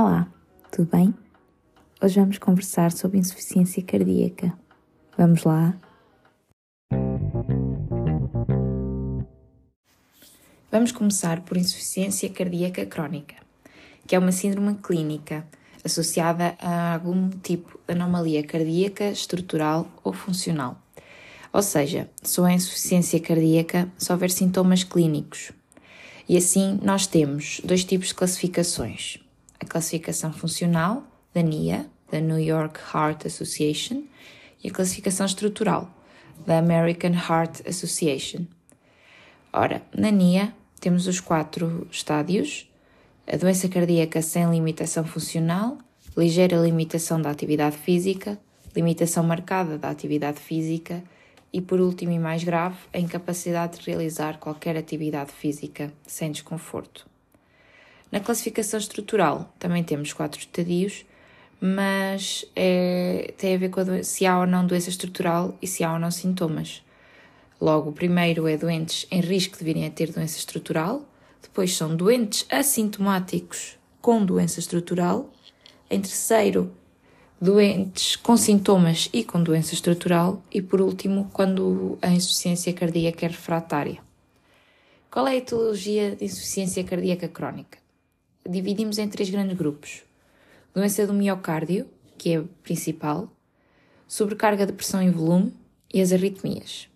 Olá, tudo bem? Hoje vamos conversar sobre insuficiência cardíaca. Vamos lá? Vamos começar por insuficiência cardíaca crónica, que é uma síndrome clínica associada a algum tipo de anomalia cardíaca, estrutural ou funcional. Ou seja, só é insuficiência cardíaca se houver sintomas clínicos. E assim nós temos dois tipos de classificações a classificação funcional da NIA, da New York Heart Association, e a classificação estrutural da American Heart Association. Ora, na NIA temos os quatro estádios: a doença cardíaca sem limitação funcional, ligeira limitação da atividade física, limitação marcada da atividade física e, por último e mais grave, a incapacidade de realizar qualquer atividade física sem desconforto. Na classificação estrutural também temos quatro estadios, mas é, tem a ver com a se há ou não doença estrutural e se há ou não sintomas. Logo, o primeiro é doentes em risco de virem a ter doença estrutural, depois são doentes assintomáticos com doença estrutural, em terceiro, doentes com sintomas e com doença estrutural, e por último, quando a insuficiência cardíaca é refratária. Qual é a etiologia de insuficiência cardíaca crónica? Dividimos em três grandes grupos: doença do miocárdio, que é a principal, sobrecarga de pressão e volume e as arritmias.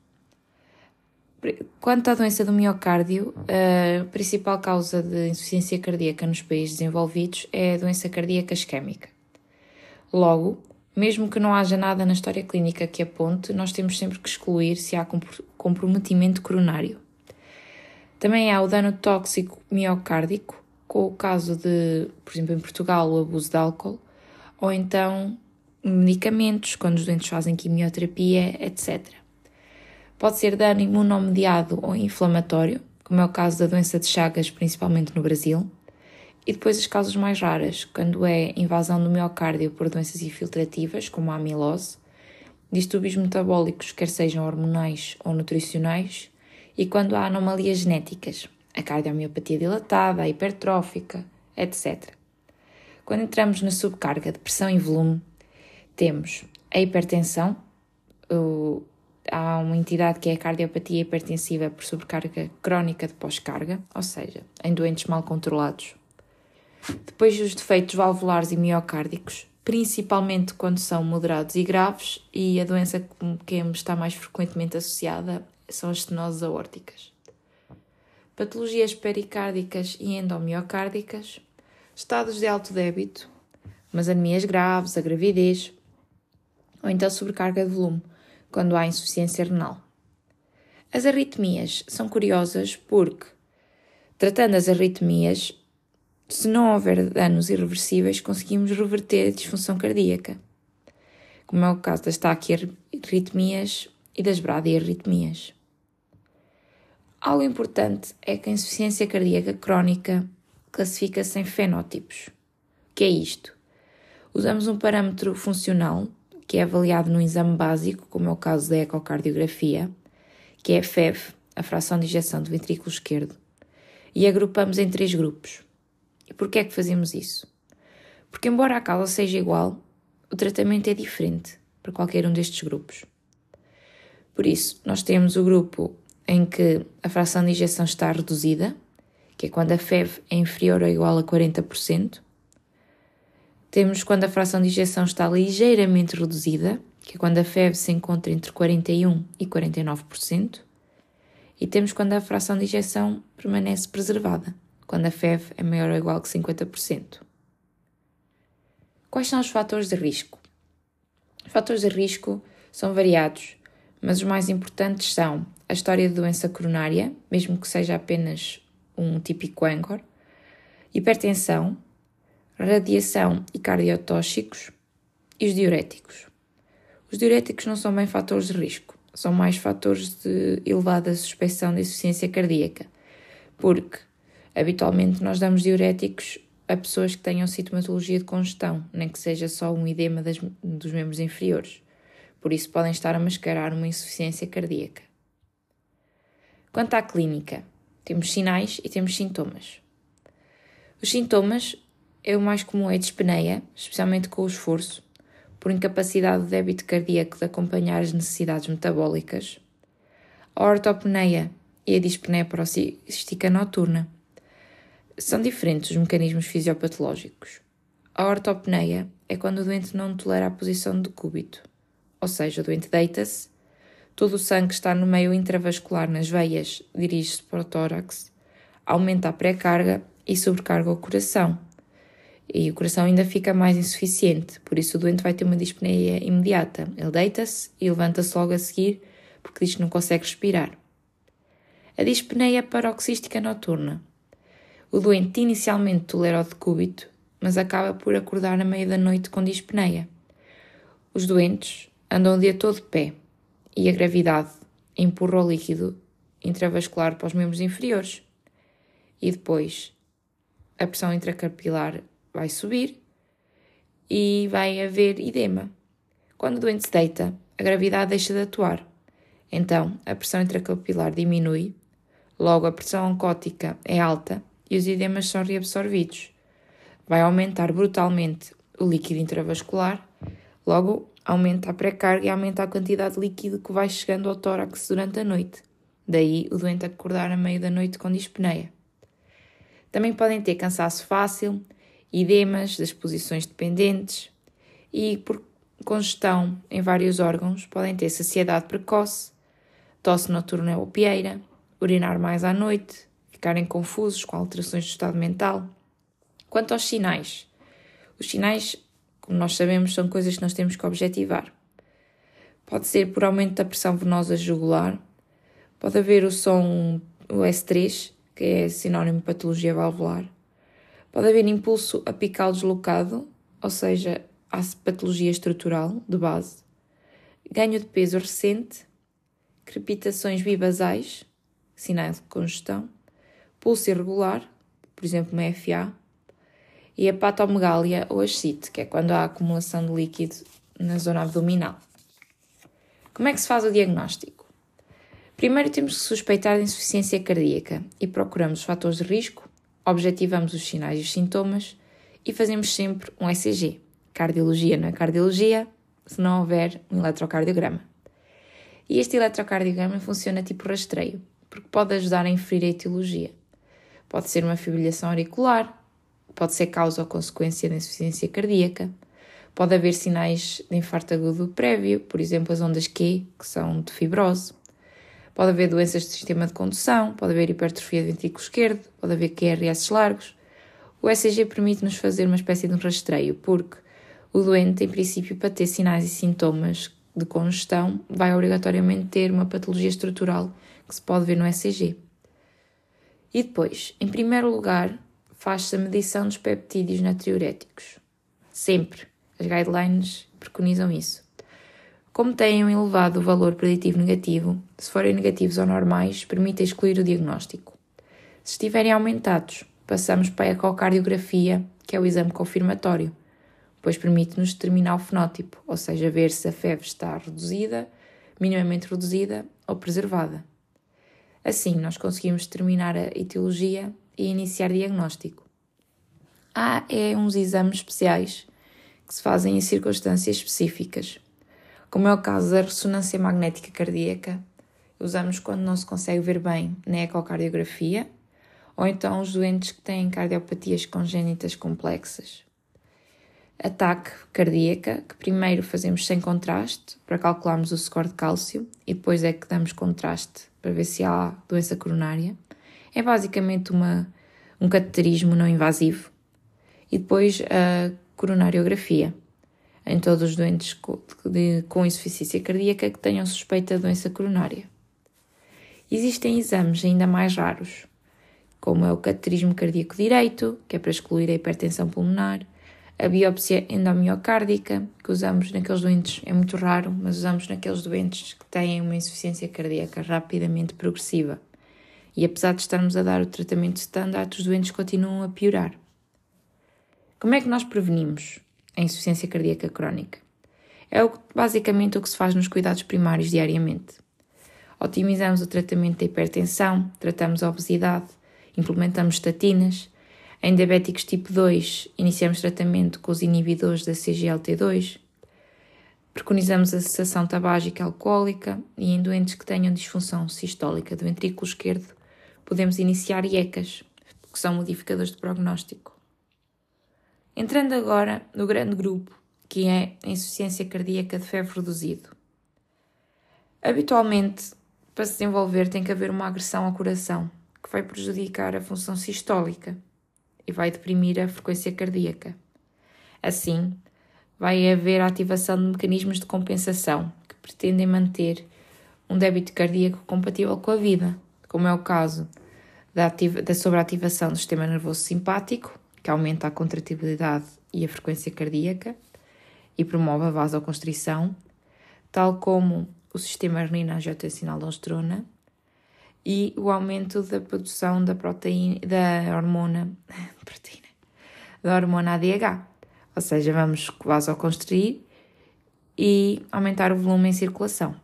Quanto à doença do miocárdio, a principal causa de insuficiência cardíaca nos países desenvolvidos é a doença cardíaca isquémica. Logo, mesmo que não haja nada na história clínica que aponte, nós temos sempre que excluir se há comprometimento coronário. Também há o dano tóxico miocárdico, com o caso de, por exemplo, em Portugal, o abuso de álcool, ou então medicamentos, quando os doentes fazem quimioterapia, etc. Pode ser dano imunomediado ou inflamatório, como é o caso da doença de Chagas, principalmente no Brasil, e depois as causas mais raras, quando é invasão do miocárdio por doenças infiltrativas, como a amilose, distúrbios metabólicos, quer sejam hormonais ou nutricionais, e quando há anomalias genéticas, a cardiomiopatia dilatada, a hipertrófica, etc. Quando entramos na subcarga de pressão e volume, temos a hipertensão, o, há uma entidade que é a cardiopatia hipertensiva por sobrecarga crónica de pós-carga, ou seja, em doentes mal controlados. Depois os defeitos valvulares e miocárdicos, principalmente quando são moderados e graves, e a doença que está mais frequentemente associada são as estenoses aórticas patologias pericárdicas e endomiocárdicas, estados de alto débito, mas anemias graves, a gravidez, ou então sobrecarga de volume, quando há insuficiência renal. As arritmias são curiosas porque, tratando as arritmias, se não houver danos irreversíveis, conseguimos reverter a disfunção cardíaca, como é o caso das taquiarritmias e das bradiarritmias. Algo importante é que a insuficiência cardíaca crónica classifica-se em fenótipos. O que é isto? Usamos um parâmetro funcional, que é avaliado no exame básico, como é o caso da ecocardiografia, que é a FEV, a fração de ejeção do ventrículo esquerdo, e agrupamos em três grupos. E por que é que fazemos isso? Porque, embora a causa seja igual, o tratamento é diferente para qualquer um destes grupos. Por isso, nós temos o grupo em que a fração de injeção está reduzida, que é quando a FEV é inferior ou igual a 40%. Temos quando a fração de injeção está ligeiramente reduzida, que é quando a FEV se encontra entre 41% e 49%. E temos quando a fração de injeção permanece preservada, quando a FEV é maior ou igual que 50%. Quais são os fatores de risco? Os fatores de risco são variados, mas os mais importantes são a história de doença coronária, mesmo que seja apenas um típico ANCOR, hipertensão, radiação e cardiotóxicos e os diuréticos. Os diuréticos não são bem fatores de risco, são mais fatores de elevada suspeição de insuficiência cardíaca, porque habitualmente nós damos diuréticos a pessoas que tenham sintomatologia de congestão, nem que seja só um edema das, dos membros inferiores. Por isso podem estar a mascarar uma insuficiência cardíaca. Quanto à clínica, temos sinais e temos sintomas. Os sintomas é o mais comum é dispneia, especialmente com o esforço, por incapacidade de débito cardíaco de acompanhar as necessidades metabólicas. A ortopneia e a dispneia paroxística noturna. São diferentes os mecanismos fisiopatológicos. A ortopneia é quando o doente não tolera a posição do cúbito, ou seja, o doente deita-se, todo o sangue que está no meio intravascular nas veias dirige-se para o tórax, aumenta a pré-carga e sobrecarga o coração. E o coração ainda fica mais insuficiente, por isso o doente vai ter uma dispneia imediata. Ele deita-se e levanta-se logo a seguir porque diz que não consegue respirar. A dispneia paroxística noturna. O doente inicialmente tolera o decúbito, mas acaba por acordar na meia da noite com dispneia. Os doentes andam o dia todo de pé e a gravidade empurra o líquido intravascular para os membros inferiores. E depois a pressão intracapilar vai subir e vai haver edema. Quando o doente se deita, a gravidade deixa de atuar. Então, a pressão intracapilar diminui, logo a pressão oncótica é alta e os edemas são reabsorvidos vai aumentar brutalmente o líquido intravascular, logo aumenta a pré-carga e aumenta a quantidade de líquido que vai chegando ao tórax durante a noite. Daí o doente acordar a meio da noite com dispneia. Também podem ter cansaço fácil, edemas das posições dependentes e, por congestão em vários órgãos, podem ter saciedade precoce, tosse noturna ou pieira, urinar mais à noite, ficarem confusos com alterações do estado mental Quanto aos sinais, os sinais, como nós sabemos, são coisas que nós temos que objetivar. Pode ser por aumento da pressão venosa jugular, pode haver o som, o S3, que é sinónimo de patologia valvular, pode haver impulso apical deslocado, ou seja, a patologia estrutural de base, ganho de peso recente, crepitações bibasais, sinal de congestão, pulso irregular, por exemplo, uma FA, e a patomegália ou ascite, que é quando há acumulação de líquido na zona abdominal. Como é que se faz o diagnóstico? Primeiro temos que suspeitar de insuficiência cardíaca e procuramos os fatores de risco, objetivamos os sinais e os sintomas e fazemos sempre um ECG. Cardiologia não é cardiologia se não houver um eletrocardiograma. E este eletrocardiograma funciona tipo rastreio, porque pode ajudar a inferir a etiologia. Pode ser uma fibrilação auricular, pode ser causa ou consequência da insuficiência cardíaca. Pode haver sinais de infarto agudo prévio, por exemplo, as ondas Q, que são de fibrose. Pode haver doenças do sistema de condução, pode haver hipertrofia do ventrículo esquerdo, pode haver QRS largos. O ECG permite-nos fazer uma espécie de um rastreio, porque o doente, em princípio, para ter sinais e sintomas de congestão, vai obrigatoriamente ter uma patologia estrutural que se pode ver no ECG. E depois, em primeiro lugar, faz-se a medição dos peptídeos natriuréticos. Sempre. As guidelines preconizam isso. Como têm um elevado valor preditivo negativo, se forem negativos ou normais, permite excluir o diagnóstico. Se estiverem aumentados, passamos para a ecocardiografia, que é o exame confirmatório, pois permite-nos determinar o fenótipo, ou seja, ver se a febre está reduzida, minimamente reduzida ou preservada. Assim, nós conseguimos determinar a etiologia e iniciar diagnóstico. Há é uns exames especiais que se fazem em circunstâncias específicas, como é o caso da ressonância magnética cardíaca, usamos quando não se consegue ver bem na ecocardiografia, ou então os doentes que têm cardiopatias congénitas complexas. Ataque cardíaca, que primeiro fazemos sem contraste para calcularmos o score de cálcio e depois é que damos contraste para ver se há doença coronária. É basicamente uma, um cateterismo não invasivo. E depois a coronariografia, em todos os doentes com, insuficiência cardíaca que tenham suspeita de doença coronária. Existem exames ainda mais raros, como é o cateterismo cardíaco direito, que é para excluir a hipertensão pulmonar, a biópsia endomiocárdica, que usamos naqueles doentes, é muito raro, mas usamos naqueles doentes que têm uma insuficiência cardíaca rapidamente progressiva. E apesar de estarmos a dar o tratamento standard, os doentes continuam a piorar. Como é que nós prevenimos a insuficiência cardíaca crónica? É basicamente o que se faz nos cuidados primários diariamente. Otimizamos o tratamento da hipertensão, tratamos a obesidade, implementamos estatinas, Em diabéticos tipo 2, iniciamos tratamento com os inibidores da CGLT2. Preconizamos a cessação tabágica alcoólica e em doentes que tenham disfunção sistólica do ventrículo esquerdo, podemos iniciar IECAS, que são modificadores de prognóstico. Entrando agora no grande grupo, que é a insuficiência cardíaca de ferro reduzido. Habitualmente, para se desenvolver, tem que haver uma agressão ao coração, que vai prejudicar a função sistólica e vai deprimir a frequência cardíaca. Assim, vai haver a ativação de mecanismos de compensação que pretendem manter um débito cardíaco compatível com a vida, como é o caso da, ativa, da sobreativação do sistema nervoso simpático, que aumenta a contratibilidade e a frequência cardíaca e promove a vasoconstrição, tal como o sistema renina-angiotensina-aldosterona e o aumento da produção da proteína, da hormona, proteína, da hormona ADH. Ou seja, vamos vasoconstruir e aumentar o volume em circulação.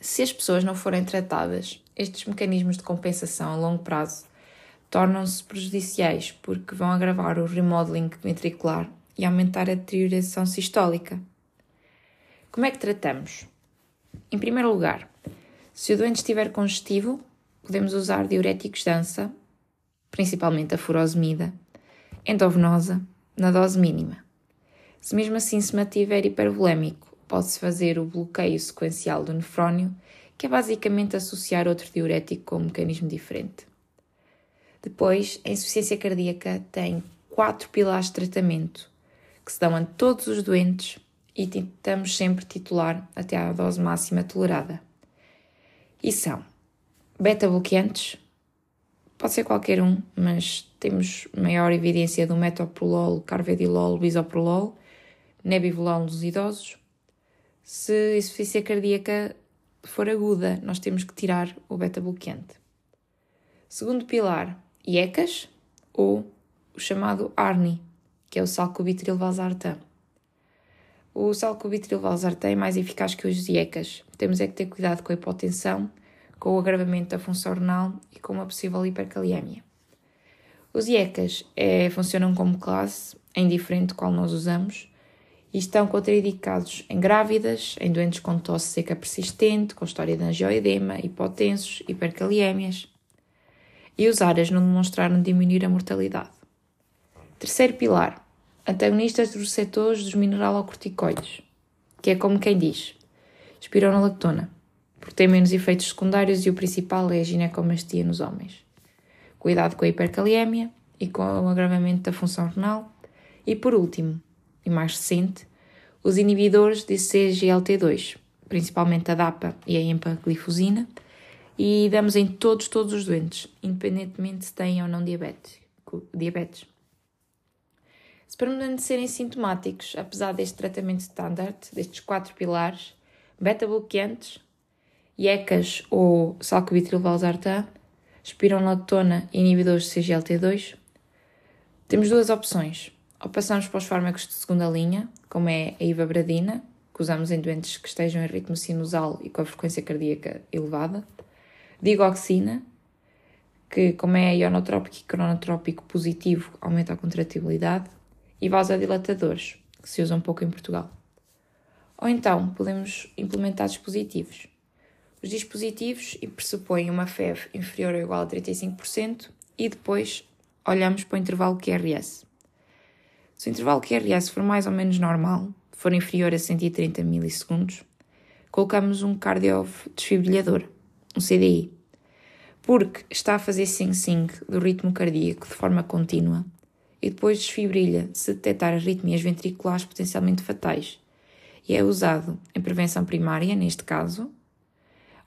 Se as pessoas não forem tratadas, estes mecanismos de compensação a longo prazo tornam-se prejudiciais porque vão agravar o remodeling ventricular e aumentar a deterioração sistólica. Como é que tratamos? Em primeiro lugar, se o doente estiver congestivo, podemos usar diuréticos de ança, principalmente a furosemida, endovenosa, na dose mínima. Se mesmo assim se mantiver hipervolémico, pode-se fazer o bloqueio sequencial do nefrónio, que é basicamente associar outro diurético com um mecanismo diferente. Depois, a insuficiência cardíaca tem quatro pilares de tratamento que se dão a todos os doentes e tentamos sempre titular até à dose máxima tolerada. E são beta-bloqueantes, pode ser qualquer um, mas temos maior evidência do metoprolol, carvedilol, bisoprolol, nebivolol nos idosos. Se a insuficiência cardíaca for aguda, nós temos que tirar o beta-bloqueante. Segundo pilar, IECAS ou o chamado ARNI, que é o salcobitril valsartã. O salcobitril valsartã é mais eficaz que os IECAS. Temos é que ter cuidado com a hipotensão, com o agravamento da função renal e com uma possível hipercaliemia. Os IECAS é, funcionam como classe, é indiferente qual nós usamos, e estão contraindicados em grávidas, em doentes com tosse seca persistente, com história de angioedema, hipotensos, hipercaliémias. E os áreas não demonstraram diminuir a mortalidade. Terceiro pilar, antagonistas dos receptores dos mineralocorticoides, que é como quem diz, espironolactona porque tem menos efeitos secundários e o principal é a ginecomastia nos homens. Cuidado com a hipercaliemia e com o agravamento da função renal. E por último, e mais recente, os inibidores de CGLT2, principalmente a DAPA e a empaglifosina, e damos em todos, todos os doentes, independentemente se têm ou não diabetes. Se permanecerem sintomáticos, apesar deste tratamento standard, destes quatro pilares, beta-bloqueantes, IECAS ou salcobitril valsartã, espironolactona e inibidores de CGLT2, temos duas opções. Ou passamos para os fármacos de segunda linha, como é a ivabradina, que usamos em doentes que estejam em ritmo sinusal e com a frequência cardíaca elevada, digoxina, que como é ionotrópico e cronotrópico positivo, aumenta a contratibilidade, e vasodilatadores, que se usam pouco em Portugal. Ou então podemos implementar dispositivos os dispositivos pressupõem uma FEV inferior ou igual a 35% e depois olhamos para o intervalo QRS. Se o intervalo QRS for mais ou menos normal, for inferior a 130 milissegundos, colocamos um cardiodesfibrilhador, um CDI, porque está a fazer sing-sing do ritmo cardíaco de forma contínua e depois desfibrilha se detectar arritmias ventriculares potencialmente fatais e é usado em prevenção primária, neste caso,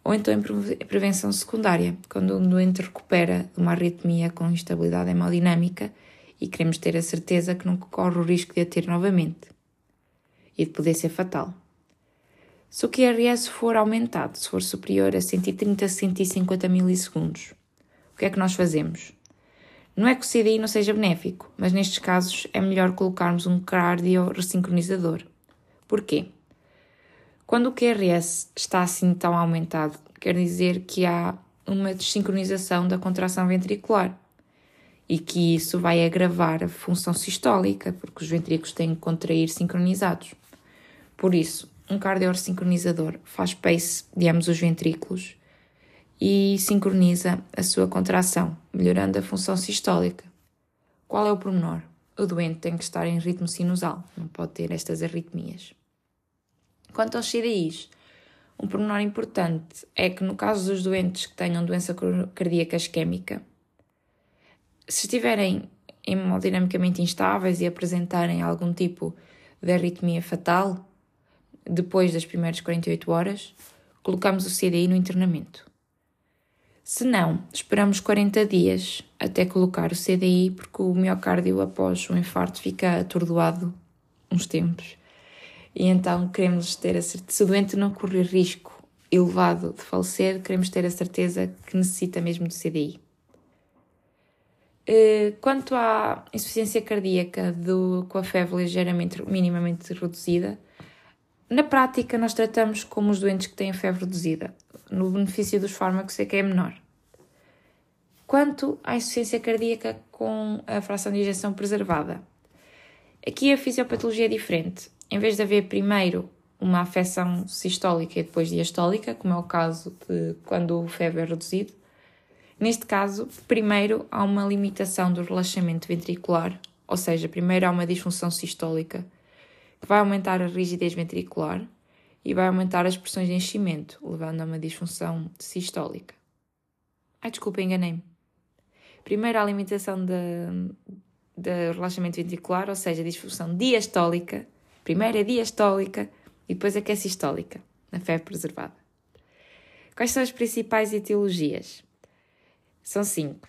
ou então em prevenção secundária, quando um doente recupera uma arritmia com instabilidade hemodinâmica e queremos ter a certeza que não corre o risco de a ter novamente e de poder ser fatal. Se o QRS for aumentado, se for superior a 130 a 150 milissegundos, o que é que nós fazemos? Não é que o CDI não seja benéfico, mas nestes casos é melhor colocarmos um cardio ressincronizador. Porquê? Quando o QRS está assim tão aumentado, quer dizer que há uma desincronização da contração ventricular. E que isso vai agravar a função sistólica, porque os ventrículos têm que contrair sincronizados. Por isso, um cardiorsincronizador faz pace de ambos os ventrículos e sincroniza a sua contração, melhorando a função sistólica. Qual é o pormenor? O doente tem que estar em ritmo sinusal, não pode ter estas arritmias. Quanto aos CDIs, um pormenor importante é que no caso dos doentes que tenham doença cardíaca isquémica, se estiverem hemodinamicamente instáveis e apresentarem algum tipo de arritmia fatal, depois das primeiras 48 horas, colocamos o CDI no internamento. Se não, esperamos 40 dias até colocar o CDI, porque o miocárdio, após o infarto, fica atordoado uns tempos. E então queremos ter a certeza, se o doente não correr risco elevado de falecer, queremos ter a certeza que necessita mesmo do CDI. Eh, quanto à insuficiência cardíaca do, com a febre ligeiramente, minimamente reduzida, na prática nós tratamos como os doentes que têm febre reduzida. No benefício dos fármacos é que é menor. Quanto à insuficiência cardíaca com a fração de injeção preservada, aqui a fisiopatologia é diferente. Em vez de haver primeiro uma afecção sistólica e depois diastólica, como é o caso de quando o febre é reduzido, Neste caso, primeiro há uma limitação do relaxamento ventricular, ou seja, primeiro há uma disfunção sistólica, que vai aumentar a rigidez ventricular e vai aumentar as pressões de enchimento, levando a uma disfunção sistólica. Ai, desculpa, enganei-me. Primeiro há a limitação do relaxamento ventricular, ou seja, a disfunção diastólica. Primeiro é diastólica e depois é que é sistólica, na febre preservada. Quais são as principais etiologias? São cinco: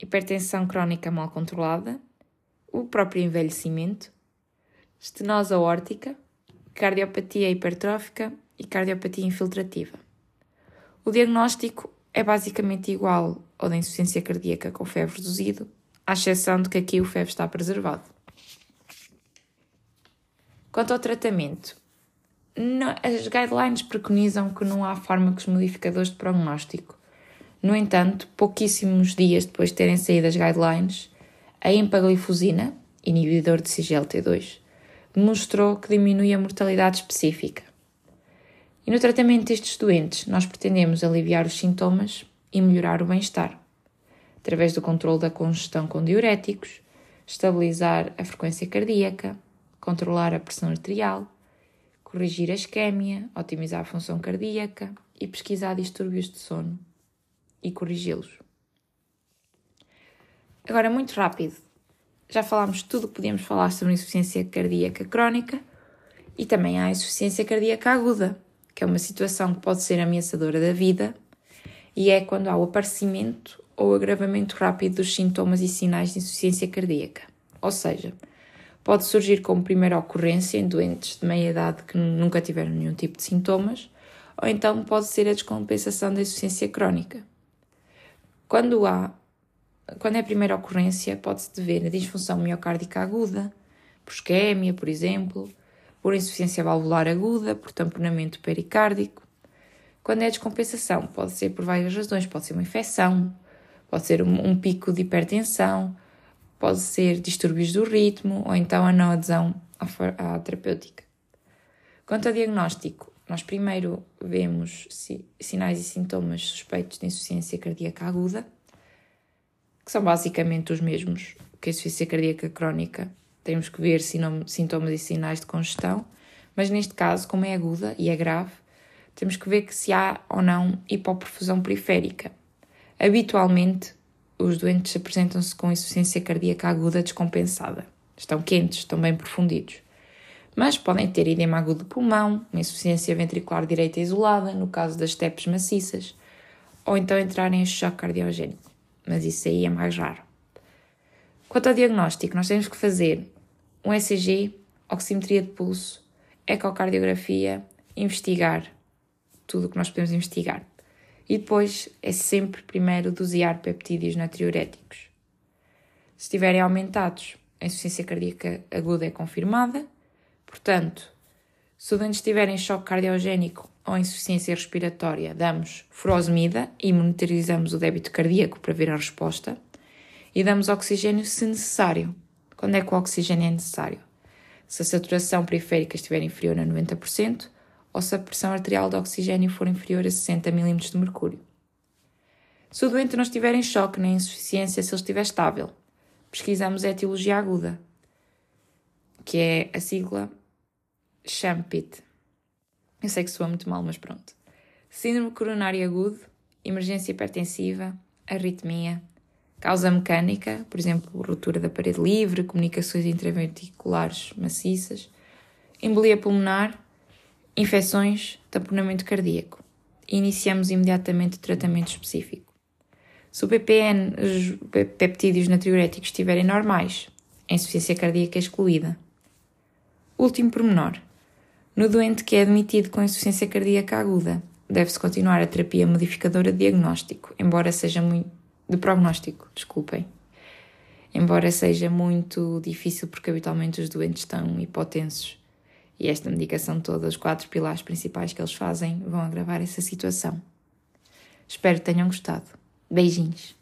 hipertensão crónica mal controlada, o próprio envelhecimento, estenose aórtica, cardiopatia hipertrófica e cardiopatia infiltrativa. O diagnóstico é basicamente igual ao da insuficiência cardíaca com febre reduzido, à exceção de que aqui o febre está preservado. Quanto ao tratamento, as guidelines preconizam que não há fármacos modificadores de prognóstico, no entanto, pouquíssimos dias depois de terem saído as guidelines, a empaglifosina, inibidor de CGLT2, demonstrou que diminui a mortalidade específica. E no tratamento destes doentes, nós pretendemos aliviar os sintomas e melhorar o bem-estar, através do controle da congestão com diuréticos, estabilizar a frequência cardíaca, controlar a pressão arterial, corrigir a isquémia, otimizar a função cardíaca e pesquisar distúrbios de sono e corrigi-los. Agora, muito rápido, já falámos tudo o que podíamos falar sobre insuficiência cardíaca crónica e também há a insuficiência cardíaca aguda, que é uma situação que pode ser ameaçadora da vida e é quando há o aparecimento ou agravamento rápido dos sintomas e sinais de insuficiência cardíaca. Ou seja, pode surgir como primeira ocorrência em doentes de meia idade que nunca tiveram nenhum tipo de sintomas, ou então pode ser a descompensação da insuficiência crónica. Quando há, quando é a primeira ocorrência, pode-se dever a disfunção miocárdica aguda, por isquémia, por exemplo, por insuficiência valvular aguda, por tamponamento pericárdico. Quando é descompensação, pode ser por várias razões, pode ser uma infecção, pode ser um, um pico de hipertensão, pode ser distúrbios do ritmo ou então a não adesão à, à terapêutica. Quanto ao diagnóstico, nós primeiro vemos sinais e sintomas suspeitos de insuficiência cardíaca aguda, que são basicamente os mesmos que a insuficiência cardíaca crónica. Temos que ver sintomas e sinais de congestão, mas neste caso, como é aguda e é grave, temos que ver que se há ou não hipoperfusão periférica. Habitualmente, os doentes apresentam-se com insuficiência cardíaca aguda descompensada. Estão quentes, estão bem profundidos mas podem ter edema agudo do pulmão, uma insuficiência ventricular direita isolada, no caso das TEPs maciças, ou então entrarem em choque cardiogénico, mas isso aí é mais raro. Quanto ao diagnóstico, nós temos que fazer um ECG, oximetria de pulso, ecocardiografia, investigar tudo o que nós podemos investigar. E depois é sempre primeiro dosear peptídeos natriuréticos. Se estiverem aumentados, a insuficiência cardíaca aguda é confirmada Portanto, se o doente estiver em choque cardiogénico ou insuficiência respiratória, damos furosemida e monitorizamos o débito cardíaco para ver a resposta. e damos oxigênio se necessário. Quando é que o oxigênio é necessário? Se a saturação periférica estiver inferior a 90% ou se a pressão arterial de oxigênio for inferior a 60 mm de mercúrio. Se o doente não estiver em choque nem insuficiência, se ele estiver estável, pesquisamos a etiologia aguda, que é a sigla SHAMPIT. Eu sei que soa muito mal, mas pronto. Síndrome coronário agudo, emergência hipertensiva, arritmia, causa mecânica, por exemplo, ruptura da parede livre, comunicações intraventriculares maciças, embolia pulmonar, infecções, tamponamento cardíaco. Iniciamos imediatamente o tratamento específico. Se o PPN, os peptídeos natriuréticos estiverem normais, a insuficiência cardíaca é excluída. Último pormenor. No doente que é admitido com insuficiência cardíaca aguda, deve-se continuar a terapia modificadora de diagnóstico, embora seja muito. de prognóstico, desculpem. Embora seja muito difícil porque habitualmente os doentes estão hipotensos e esta medicação toda, os quatro pilares principais que eles fazem, vão agravar essa situação. Espero que tenham gostado. Beijinhos.